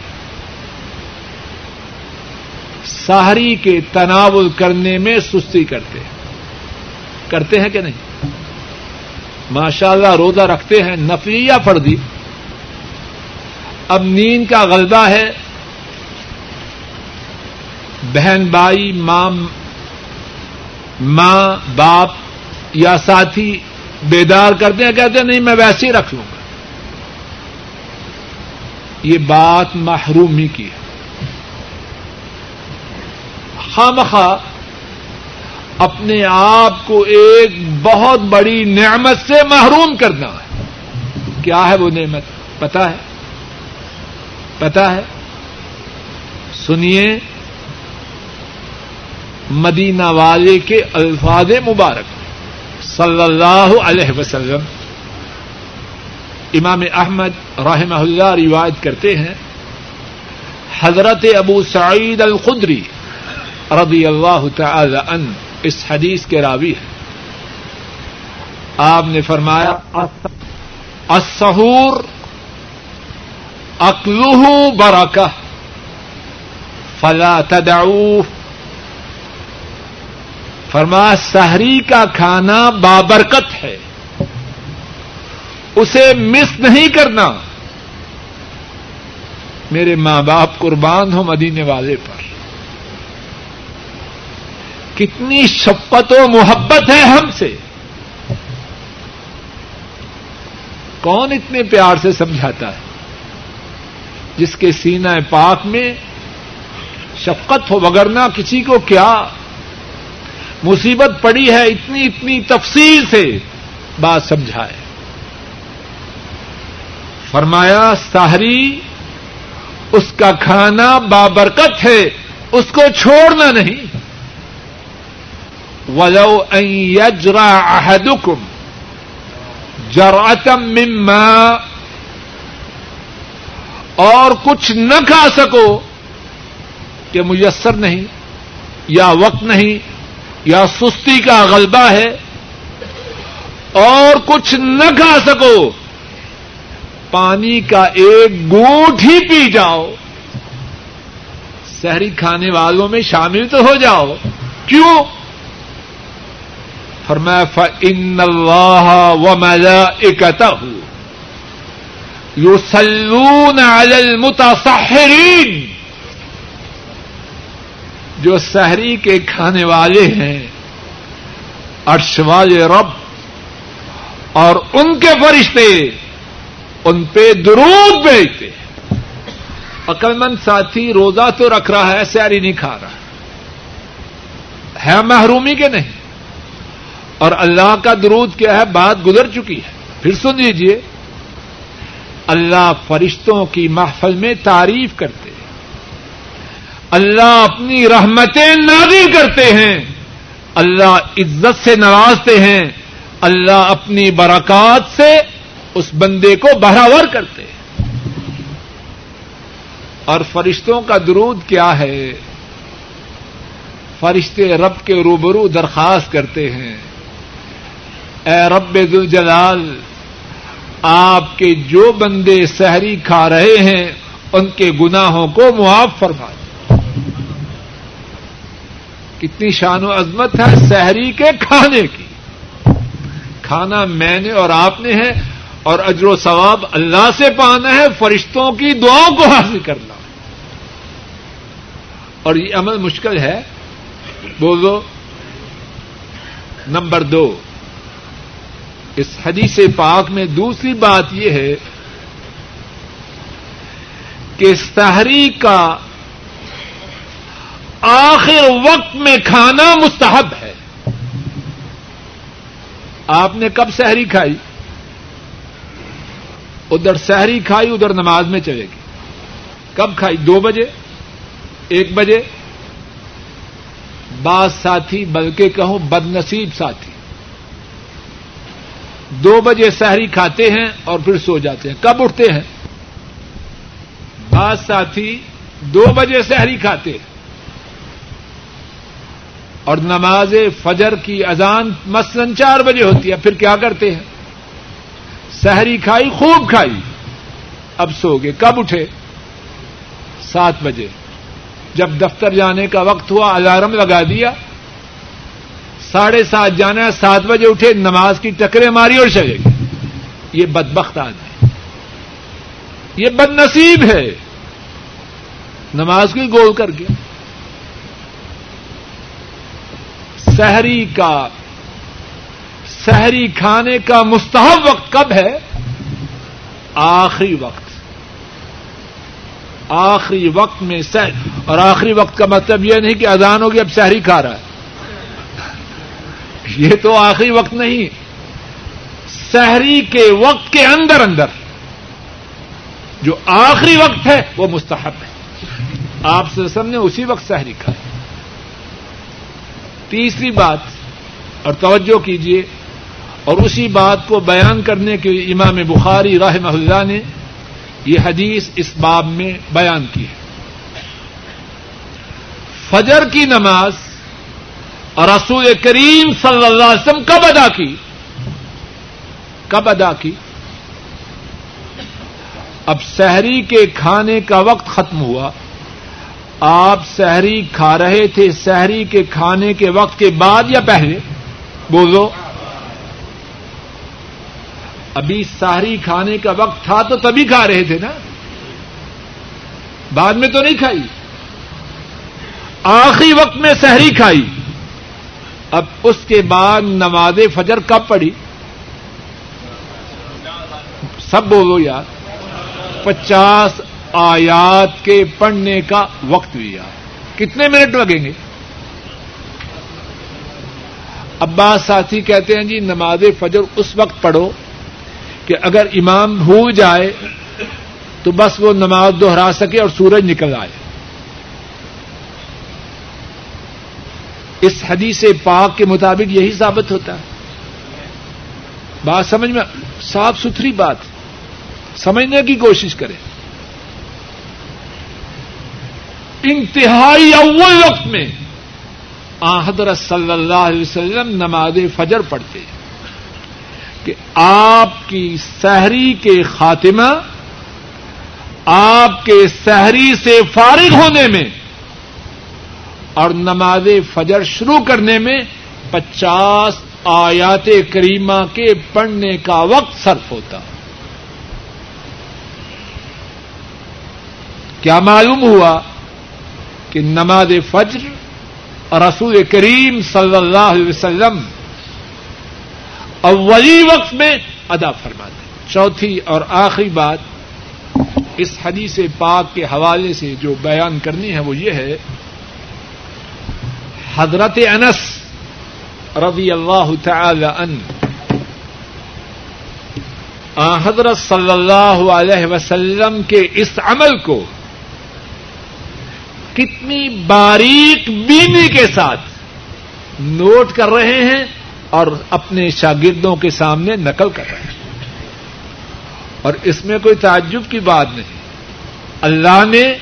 سہری کے تناول کرنے میں سستی کرتے ہیں۔ کرتے ہیں کہ نہیں؟ ماشاء اللہ روزہ رکھتے ہیں نفلی یا فردی اب نیند کا غلبہ ہے۔ بہن بھائی ماں ماں، باپ یا ساتھی بیدار کرتے ہیں، کہتے ہیں، نہیں، میں ویسے ہی رکھ لوں۔ یہ بات محرومی کی ہے۔ خواہ اپنے آپ کو ایک بہت بڑی نعمت سے محروم کرنا ہے۔ کیا ہے وہ نعمت؟ پتا ہے۔ پتا ہے۔ سنیے۔ مدینہ والے کے الفاظ مبارک۔ صلی اللہ علیہ وسلم۔ امام احمد رحمہ اللہ روایت کرتے ہیں، حضرت ابو سعید الخدری رضی اللہ تعالی ان اس حدیث کے راوی ہے آپ نے فرمایا اسہور اکلوہ برکہ، فلا تدعو۔ فرما سحری کا کھانا بابرکت ہے۔ اسے مس نہیں کرنا۔ میرے ماں باپ قربان ہو مدینے والے پر۔ کتنی شپت و محبت ہے ہم سے۔ کون اتنے پیار سے سمجھاتا ہے۔ جس کے سینہ پاک میں شفقت ہو وگرنا کسی کو کیا۔ مصیبت پڑی ہے اتنی اتنی تفصیل سے۔ بات سمجھائے۔ فرمایا سہری اس کا کھانا بابرکت ہے، اس کو چھوڑنا نہیں۔ ولو ان يجرى احدكم جرعه مما، اور کچھ نہ کھا سکو، کہ میسر نہیں، یا وقت نہیں، یا سستی کا غلبہ ہے، اور کچھ نہ کھا سکو پانی کا ایک گوٹ ہی پی جاؤ۔ شہری کھانے والوں میں شامل تو ہو جاؤ۔ کیوں؟ فرمایا، فإن الله وملائكته يصلون على المتصحرين جو سحری کے کھانے والے ہیں، عرش والے رب اور ان کے فرشتے ان پہ درود بھیجتے عقل مند ساتھی روزہ تو رکھ رہا ہے، سیاری نہیں کھا رہا۔ ہے محرومی کے نہیں؟ اور اللہ کا درود کیا ہے؟ بات گزر چکی ہے۔ پھر سن لیجیے اللہ فرشتوں کی محفل میں تعریف کرتے ہیں۔ اللہ اپنی رحمتیں نازل کرتے ہیں۔ اللہ عزت سے نوازتے ہیں۔ اللہ اپنی برکات سے اس بندے کو بہراور کرتے اور فرشتوں کا درود کیا ہے؟ فرشتے رب کے روبرو درخواست کرتے ہیں۔ اے رب ذوالجلال، آپ کے جو بندے سحری کھا رہے ہیں، ان کے گناہوں کو معاف فرما۔ کتنی شان و عظمت ہے سحری کے کھانے کی۔ کھانا میں نے اور آپ نے ہے اور اجر و ثواب اللہ سے پانا ہے، فرشتوں کی دعاؤں کو حاصل کرنا۔ اور یہ عمل مشکل ہے۔ بولو۔ نمبر دو۔ اس حدیث پاک میں دوسری بات یہ ہے کہ سحری کا آخر وقت میں کھانا مستحب ہے۔ آپ نے کب سحری کھائی؟ ادھر سحری کھائی، ادھر نماز میں چلے گی۔ کب کھائی؟ دو بجے، ایک بجے۔ بعض ساتھی بلکہ کہوں بد نصیب ساتھی۔ دو بجے سحری کھاتے ہیں اور پھر سو جاتے ہیں۔ کب اٹھتے ہیں؟ بعض ساتھی دو بجے سحری کھاتے ہیں۔ اور نماز فجر کی اذان مثلاً چار بجے ہوتی ہے۔ پھر کیا کرتے ہیں؟ سحری کھائی، خوب کھائی۔ اب سو گئے۔ کب اٹھے؟ سات بجے۔ جب دفتر جانے کا وقت ہوا، الارم لگا دیا۔ ساڑھے سات جانا سات بجے اٹھے، نماز کی ٹکرے ماری اور چلے گئے۔ یہ بدبخت آدمی یہ بد نصیب ہے۔ نماز کی گول کر گیا۔ سحری کا سحری کھانے کا مستحب وقت کب ہے؟ آخری وقت۔ آخری وقت میں سہ، اور آخری وقت کا مطلب یہ نہیں کہ اذان ہوگی، اب سحری کھا رہا ہے۔ یہ تو آخری وقت نہیں۔ سحری کے وقت کے اندر اندر۔ جو آخری وقت ہے، وہ مستحب ہے۔ آپ سم نے اسی وقت سحری کھا تیسری بات، اور توجہ کیجیے اور اسی بات کو بیان کرنے کے امام بخاری راہ اللہ نے یہ حدیث اس باب میں بیان کی ہے۔ فجر کی نماز رسول کریم صلی اللہ علیہ وسلم کب ادا کی؟ کب ادا کی؟ اب سحری کے کھانے کا وقت ختم ہوا۔ آپ سحری کھا رہے تھے، سحری کے کھانے کے وقت کے بعد یا پہلے؟ بولو۔ ابھی ساری کھانے کا وقت تھا تو تبھی کھا رہے تھے نا؟ بعد میں تو نہیں کھائی۔ آخری وقت میں سحری کھائی۔ اب اس کے بعد نماز فجر کب پڑی سب بولو یار۔ پچاس آیات کے پڑھنے کا وقت بھی یار۔ کتنے منٹ لگیں گے؟ ابا ساتھی کہتے ہیں جی نماز فجر اس وقت پڑھو کہ اگر امام بھول جائے تو بس وہ نماز دوہرا سکے اور سورج نکل آئے۔ اس حدیث پاک کے مطابق یہی ثابت ہوتا ہے۔ بات سمجھ میں صاف ستھری بات۔ سمجھنے کی کوشش کریں۔ انتہائی اول وقت میں حضرت صلی اللہ علیہ وسلم نماز فجر پڑھتے ہیں۔ کہ آپ کی سحری کے خاتمہ، آپ کے سحری سے فارغ ہونے میں اور نماز فجر شروع کرنے میں پچاس آیات کریمہ کے پڑھنے کا وقت صرف ہوتا۔ کیا معلوم ہوا کہ نماز فجر اور رسول کریم صلی اللہ علیہ وسلم اولی وقت میں ادا فرماتے چوتھی اور آخری بات اس حدیث پاک کے حوالے سے جو بیان کرنی ہے وہ یہ ہے، حضرت انس رضی اللہ تعالی ان حضرت صلی اللہ علیہ وسلم کے اس عمل کو کتنی باریک بینی کے ساتھ نوٹ کر رہے ہیں۔ اور اپنے شاگردوں کے سامنے نقل کر رہے ہیں۔ اور اس میں کوئی تعجب کی بات نہیں۔ اللہ نے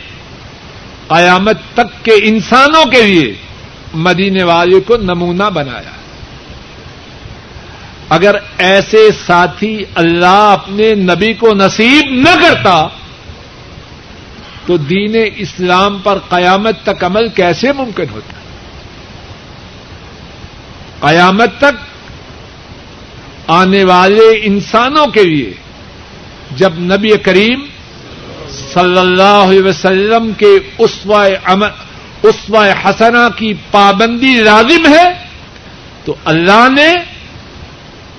قیامت تک کے انسانوں کے لیے مدینے والے کو نمونہ بنایا۔ اگر ایسے ساتھی اللہ اپنے نبی کو نصیب نہ کرتا، تو دین اسلام پر قیامت تک عمل کیسے ممکن ہوتا؟ قیامت تک آنے والے انسانوں کے لیے جب نبی کریم صلی اللہ علیہ وسلم کے اسوائے حسنا کی پابندی لازم ہے، تو اللہ نے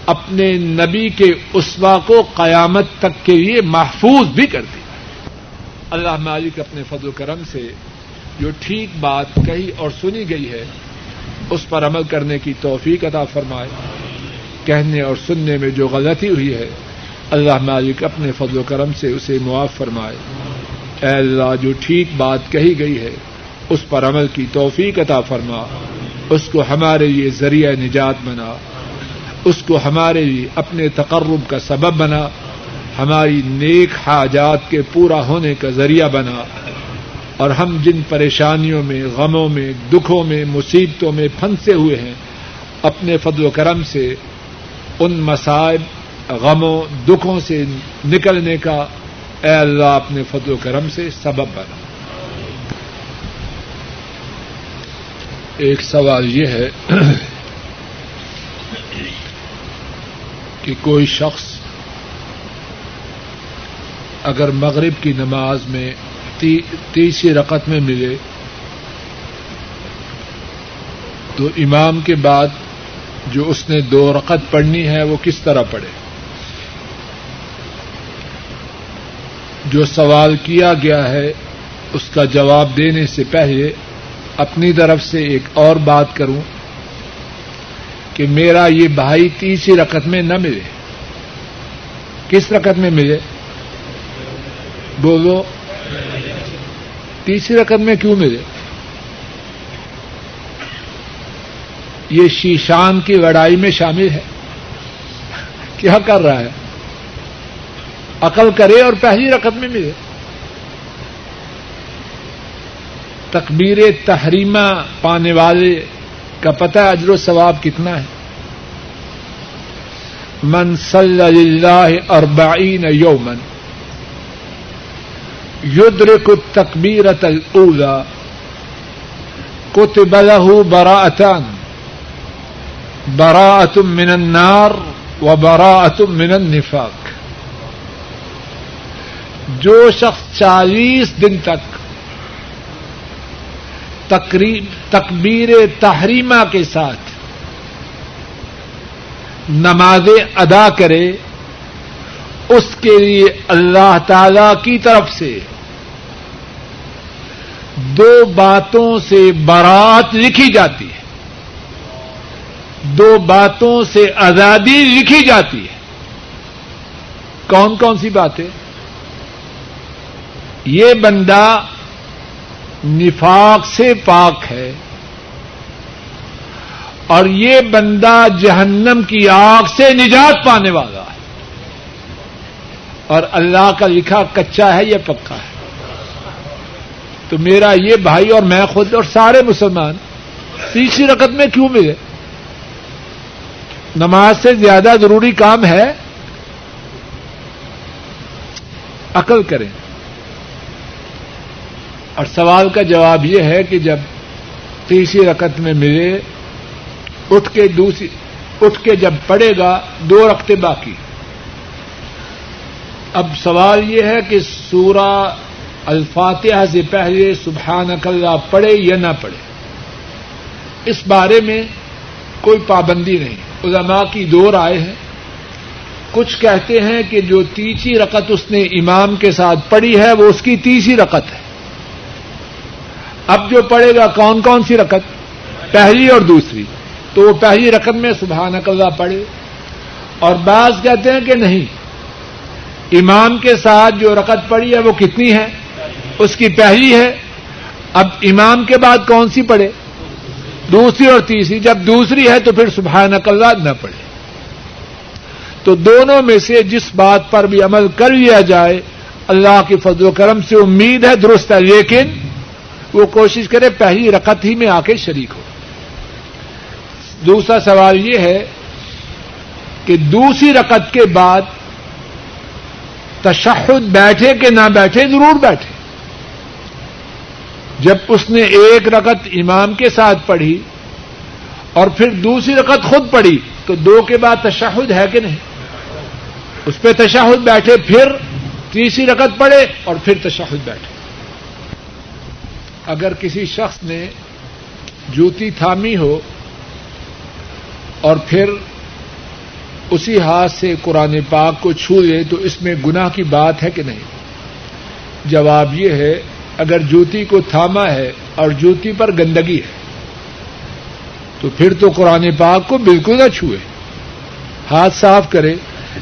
اپنے نبی کے اسوا کو قیامت تک کے لیے محفوظ بھی کر دیا۔ اللہ مالک اپنے فضل و کرم سے جو ٹھیک بات کہی اور سنی گئی ہے اس پر عمل کرنے کی توفیق عطا فرمائے۔ کہنے اور سننے میں جو غلطی ہوئی ہے، اللہ مالک اپنے فضل و کرم سے اسے معاف فرمائے۔ اے اللہ، جو ٹھیک بات کہی گئی ہے، اس پر عمل کی توفیق عطا فرما۔ اس کو ہمارے لیے ذریعہ نجات بنا۔ اس کو ہمارے لیے اپنے تقرب کا سبب بنا۔ ہماری نیک حاجات کے پورا ہونے کا ذریعہ بنا۔ اور ہم جن پریشانیوں میں، غموں میں، دکھوں میں، مصیبتوں میں پھنسے ہوئے ہیں، اپنے فضل و کرم سے ان مسائب غموں، دکھوں سے نکلنے کا اے اللہ اپنے فضل و کرم سے سبب بنا۔ ایک سوال یہ ہے کہ کوئی شخص اگر مغرب کی نماز میں تیسری رقط میں ملے۔ تو امام کے بعد جو اس نے دو رقط پڑھنی ہے، وہ کس طرح پڑھے؟ جو سوال کیا گیا ہے، اس کا جواب دینے سے پہلے اپنی طرف سے ایک اور بات کروں کہ میرا یہ بھائی تیسری رقط میں نہ ملے۔ کس رقط میں ملے؟ بولو۔ تیسری رقط میں کیوں ملے؟ یہ شیشان کی لڑائی میں شامل ہے۔ کیا کر رہا ہے؟ عقل کرے اور پہلی رقط میں ملے۔ تکبیر تحریمہ پانے والے کا پتہ اجر و ثواب کتنا ہے۔ من صلی اللہ اربعین یومن یدرک التکبیرت الاولا کتب له براءتان. براءت من النار و براءت من النفاق. جو شخص چالیس دن تک تکبیر تحریمہ کے ساتھ نمازیں ادا کرے، اس کے لیے اللہ تعالی کی طرف سے دو باتوں سے برات لکھی جاتی ہے۔ دو باتوں سے آزادی لکھی جاتی ہے۔ کون کون سی باتیں یہ بندہ نفاق سے پاک ہے اور یہ بندہ جہنم کی آگ سے نجات پانے والا ہے۔ اور اللہ کا لکھا کچا ہے یا پکا ہے؟ تو میرا یہ بھائی اور میں خود اور سارے مسلمان تیسری رقط میں کیوں ملے؟ نماز سے زیادہ ضروری کام ہے عقل کریں۔ اور سوال کا جواب یہ ہے کہ جب تیسری رقط میں ملے، اٹھ کے دوسری، اٹھ کے جب پڑے گا، دو رقطے باقی۔ اب سوال یہ ہے کہ سورہ الفاتحہ سے پہلے سبحان اللہ پڑھے یا نہ پڑھے؟ اس بارے میں کوئی پابندی نہیں۔ علماء کی دو رائے ہیں۔ کچھ کہتے ہیں کہ جو تیسری رقط اس نے امام کے ساتھ پڑھی ہے، وہ اس کی تیسری رقط ہے۔ اب جو پڑے گا، کون کون سی رقط پہلی اور دوسری۔ تو وہ پہلی رقم میں سبحان اللہ پڑھے۔ اور بعض کہتے ہیں کہ نہیں، امام کے ساتھ جو رقط پڑی ہے، وہ کتنی ہے؟ اس کی پہلی ہے، اب امام کے بعد کون سی پڑھے؟ دوسری اور تیسری، جب دوسری ہے تو پھر سبحان اللہ نہ پڑے تو دونوں میں سے جس بات پر بھی عمل کر لیا جائے، اللہ کی فضل و کرم سے امید ہے، درست ہے، لیکن وہ کوشش کرے پہلی رقط ہی میں آ کے شریک ہو۔ دوسرا سوال یہ ہے کہ دوسری رقط کے بعد تشہد بیٹھے کہ نہ بیٹھے، ضرور بیٹھے۔ جب اس نے ایک رقط امام کے ساتھ پڑھی اور پھر دوسری رقط خود پڑھی، تو دو کے بعد تشہد ہے کہ نہیں؟ اس پہ تشہد بیٹھے، پھر تیسری رقط پڑے اور پھر تشہد بیٹھے۔ اگر کسی شخص نے جوتی تھامی ہو اور پھر اسی ہاتھ سے قرآن پاک کو چھو لے، تو اس میں گناہ کی بات ہے کہ نہیں؟ جواب یہ ہے اگر جوتی کو تھاما ہے اور جوتی پر گندگی ہے، تو پھر تو قرآن پاک کو بالکل نہ چھوئے۔ ہاتھ صاف کرے،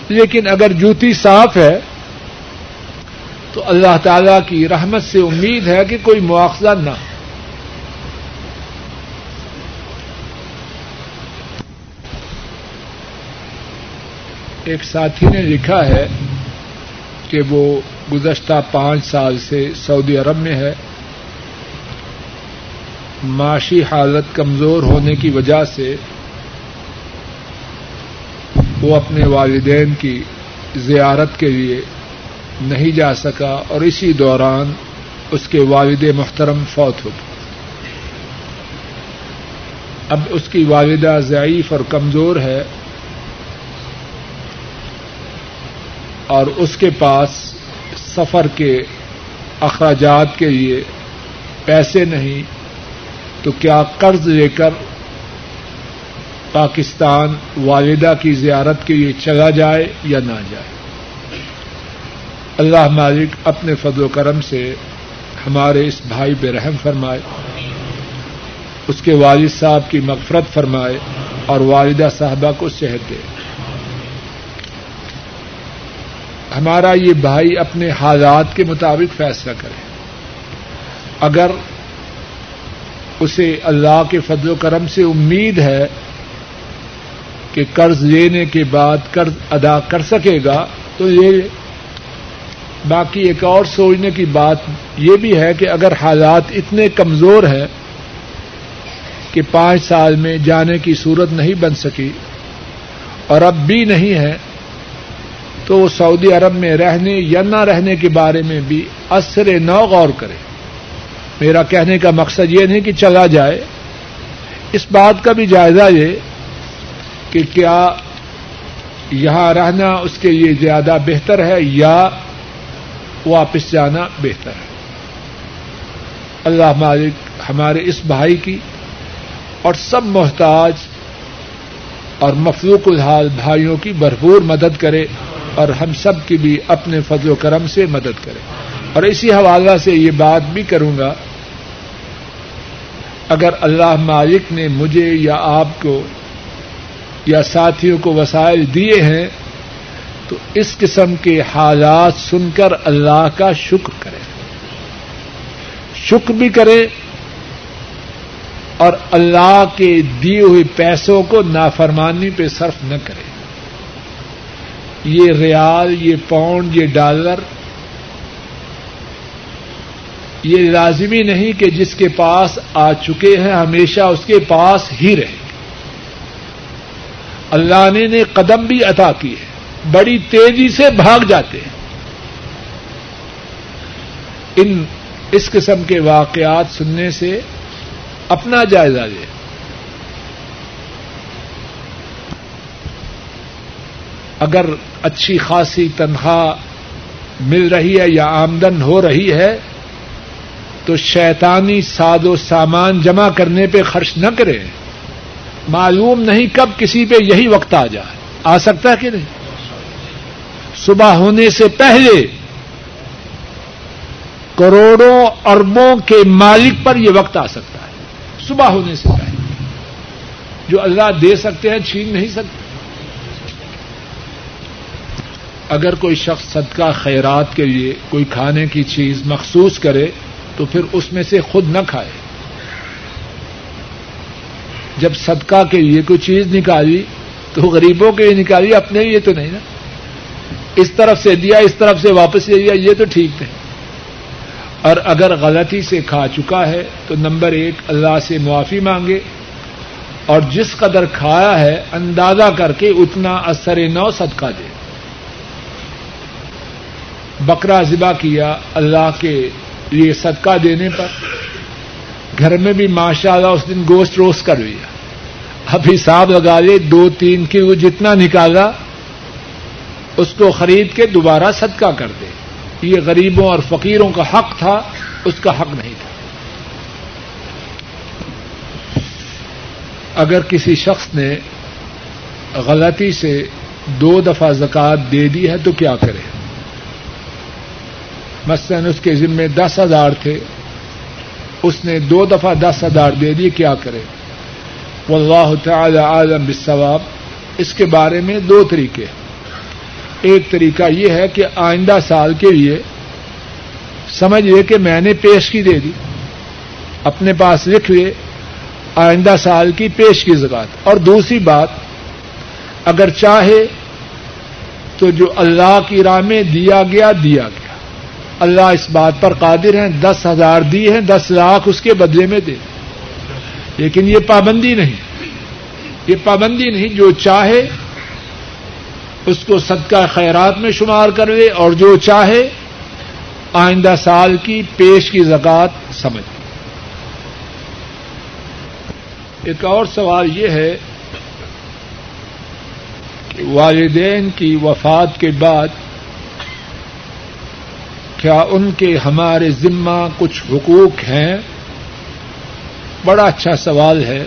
لیکن اگر جوتی صاف ہے، تو اللہ تعالی کی رحمت سے امید ہے کہ کوئی مواخذہ نہ ہو۔ ایک ساتھی نے لکھا ہے کہ وہ گزشتہ پانچ سال سے سعودی عرب میں ہے۔ معاشی حالت کمزور ہونے کی وجہ سے وہ اپنے والدین کی زیارت کے لیے نہیں جا سکا اور اسی دوران اس کے والد محترم فوت ہو گئے۔ اب اس کی والدہ ضعیف اور کمزور ہے اور اس کے پاس سفر کے اخراجات کے لیے پیسے نہیں، تو کیا قرض لے کر پاکستان والدہ کی زیارت کے لیے چلا جائے یا نہ جائے؟ اللہ مالک اپنے فضل و کرم سے ہمارے اس بھائی بے رحم فرمائے، اس کے والد صاحب کی مغفرت فرمائے اور والدہ صاحبہ کو صحت دے۔ ہمارا یہ بھائی اپنے حالات کے مطابق فیصلہ کرے۔ اگر اسے اللہ کے فضل و کرم سے امید ہے کہ قرض لینے کے بعد قرض ادا کر سکے گا، تو یہ باقی ایک اور سوچنے کی بات یہ بھی ہے کہ اگر حالات اتنے کمزور ہیں کہ پانچ سال میں جانے کی صورت نہیں بن سکی اور اب بھی نہیں ہے تو وہ سعودی عرب میں رہنے یا نہ رہنے کے بارے میں بھی اثر نو غور کرے۔ میرا کہنے کا مقصد یہ نہیں کہ چلا جائے۔ اس بات کا بھی جائزہ یہ کہ کیا یہاں رہنا اس کے لیے زیادہ بہتر ہے یا واپس جانا بہتر ہے۔ اللہ مالک ہمارے اس بھائی کی اور سب محتاج اور مفلوق الحال بھائیوں کی بھرپور مدد کرے۔ اور ہم سب کی بھی اپنے فضل و کرم سے مدد کرے۔ اور اسی حوالہ سے یہ بات بھی کروں گا، اگر اللہ مالک نے مجھے یا آپ کو یا ساتھیوں کو وسائل دیے ہیں، تو اس قسم کے حالات سن کر اللہ کا شکر کرے۔ شکر بھی کرے اور اللہ کے دیے ہوئے پیسوں کو نافرمانی پہ صرف نہ کرے۔ یہ ریال، یہ پاؤنڈ، یہ ڈالر۔ یہ لازمی نہیں کہ جس کے پاس آ چکے ہیں، ہمیشہ اس کے پاس ہی رہے۔ اللہ نے نے قدم بھی عطا کی ہے بڑی تیزی سے بھاگ جاتے ہیں۔ ان اس قسم کے واقعات سننے سے اپنا جائزہ لے۔ اگر اچھی خاصی تنخواہ مل رہی ہے یا آمدن ہو رہی ہے، تو شیطانی ساد و سامان جمع کرنے پہ خرچ نہ کرے۔ معلوم نہیں کب کسی پہ یہی وقت آ جائے۔ آ سکتا ہے کہ نہیں؟ صبح ہونے سے پہلے کروڑوں اربوں کے مالک پر یہ وقت آ سکتا ہے۔ صبح ہونے سے پہلے۔ جو اللہ دے سکتے ہیں، چھین نہیں سکتے۔ اگر کوئی شخص صدقہ خیرات کے لیے کوئی کھانے کی چیز مخصوص کرے تو پھر اس میں سے خود نہ کھائے۔ جب صدقہ کے لیے کوئی چیز نکالی تو غریبوں کے لیے نکالی، اپنے لیے تو نہیں نا۔ اس طرف سے دیا اس طرف سے واپس لے لیا، یہ تو ٹھیک نہیں اور اگر غلطی سے کھا چکا ہے تو نمبر ایک، اللہ سے معافی مانگے۔ اور جس قدر کھایا ہے، اندازہ کر کے اتنا اثر نو صدقہ دے۔ بکرا ذبح کیا اللہ کے لیے صدقہ دینے پر۔ گھر میں بھی ماشاء اللہ اس دن گوشت روسٹ کر لیا۔ اب حساب لگا لے، دو تین کلو جتنا نکالا، اس کو خرید کے دوبارہ صدقہ کر دے۔ یہ غریبوں اور فقیروں کا حق تھا، اس کا حق نہیں تھا۔ اگر کسی شخص نے غلطی سے دو دفعہ زکات دے دی ہے تو کیا کرے؟ مثلاً اس کے ذمے دس ہزار تھے، اس نے دو دفعہ دس ہزار دے دیے، کیا کرے؟ واللہ تعالی عالم بالثواب اس کے بارے میں دو طریقے ایک طریقہ یہ ہے کہ آئندہ سال کے لیے، سمجھ لے کہ میں نے پیش کی دے دی، اپنے پاس لکھ لے آئندہ سال کی پیش کی زکات۔ اور دوسری بات، اگر چاہے تو جو اللہ کی راہ میں دیا گیا دیا گیا۔ اللہ اس بات پر قادر ہیں، دس ہزار دی ہیں، دس لاکھ اس کے بدلے میں دے۔ لیکن یہ پابندی نہیں۔ یہ پابندی نہیں، جو چاہے اس کو صدقہ خیرات میں شمار کر لے اور جو چاہے آئندہ سال کی پیش کی زکات سمجھ۔ ایک اور سوال یہ ہے کہ والدین کی وفات کے بعد کیا ان کے ہمارے ذمہ کچھ حقوق ہیں؟ بڑا اچھا سوال ہے۔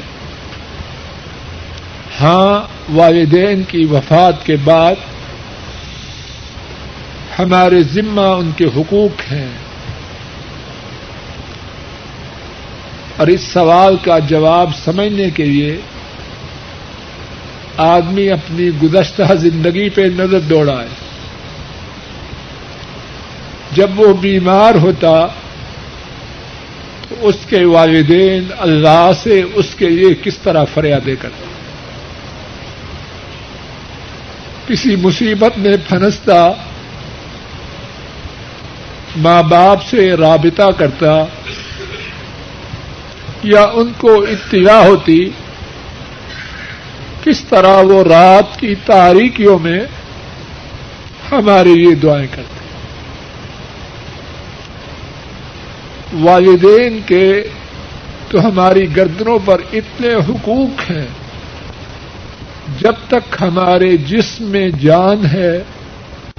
ہاں والدین کی وفات کے بعد ہمارے ذمہ ان کے حقوق ہیں۔ اور اس سوال کا جواب سمجھنے کے لیے آدمی اپنی گزشتہ زندگی پہ نظر دوڑائے۔ جب وہ بیمار ہوتا تو اس کے والدین اللہ سے اس کے لیے کس طرح فریادیں کرتے؟ کسی مصیبت میں پھنستا، ماں باپ سے رابطہ کرتا یا ان کو اطلاع ہوتی کس طرح وہ رات کی تاریکیوں میں ہمارے لیے دعائیں کرتے والدین کے تو ہماری گردنوں پر اتنے حقوق ہیں، جب تک ہمارے جسم میں جان ہے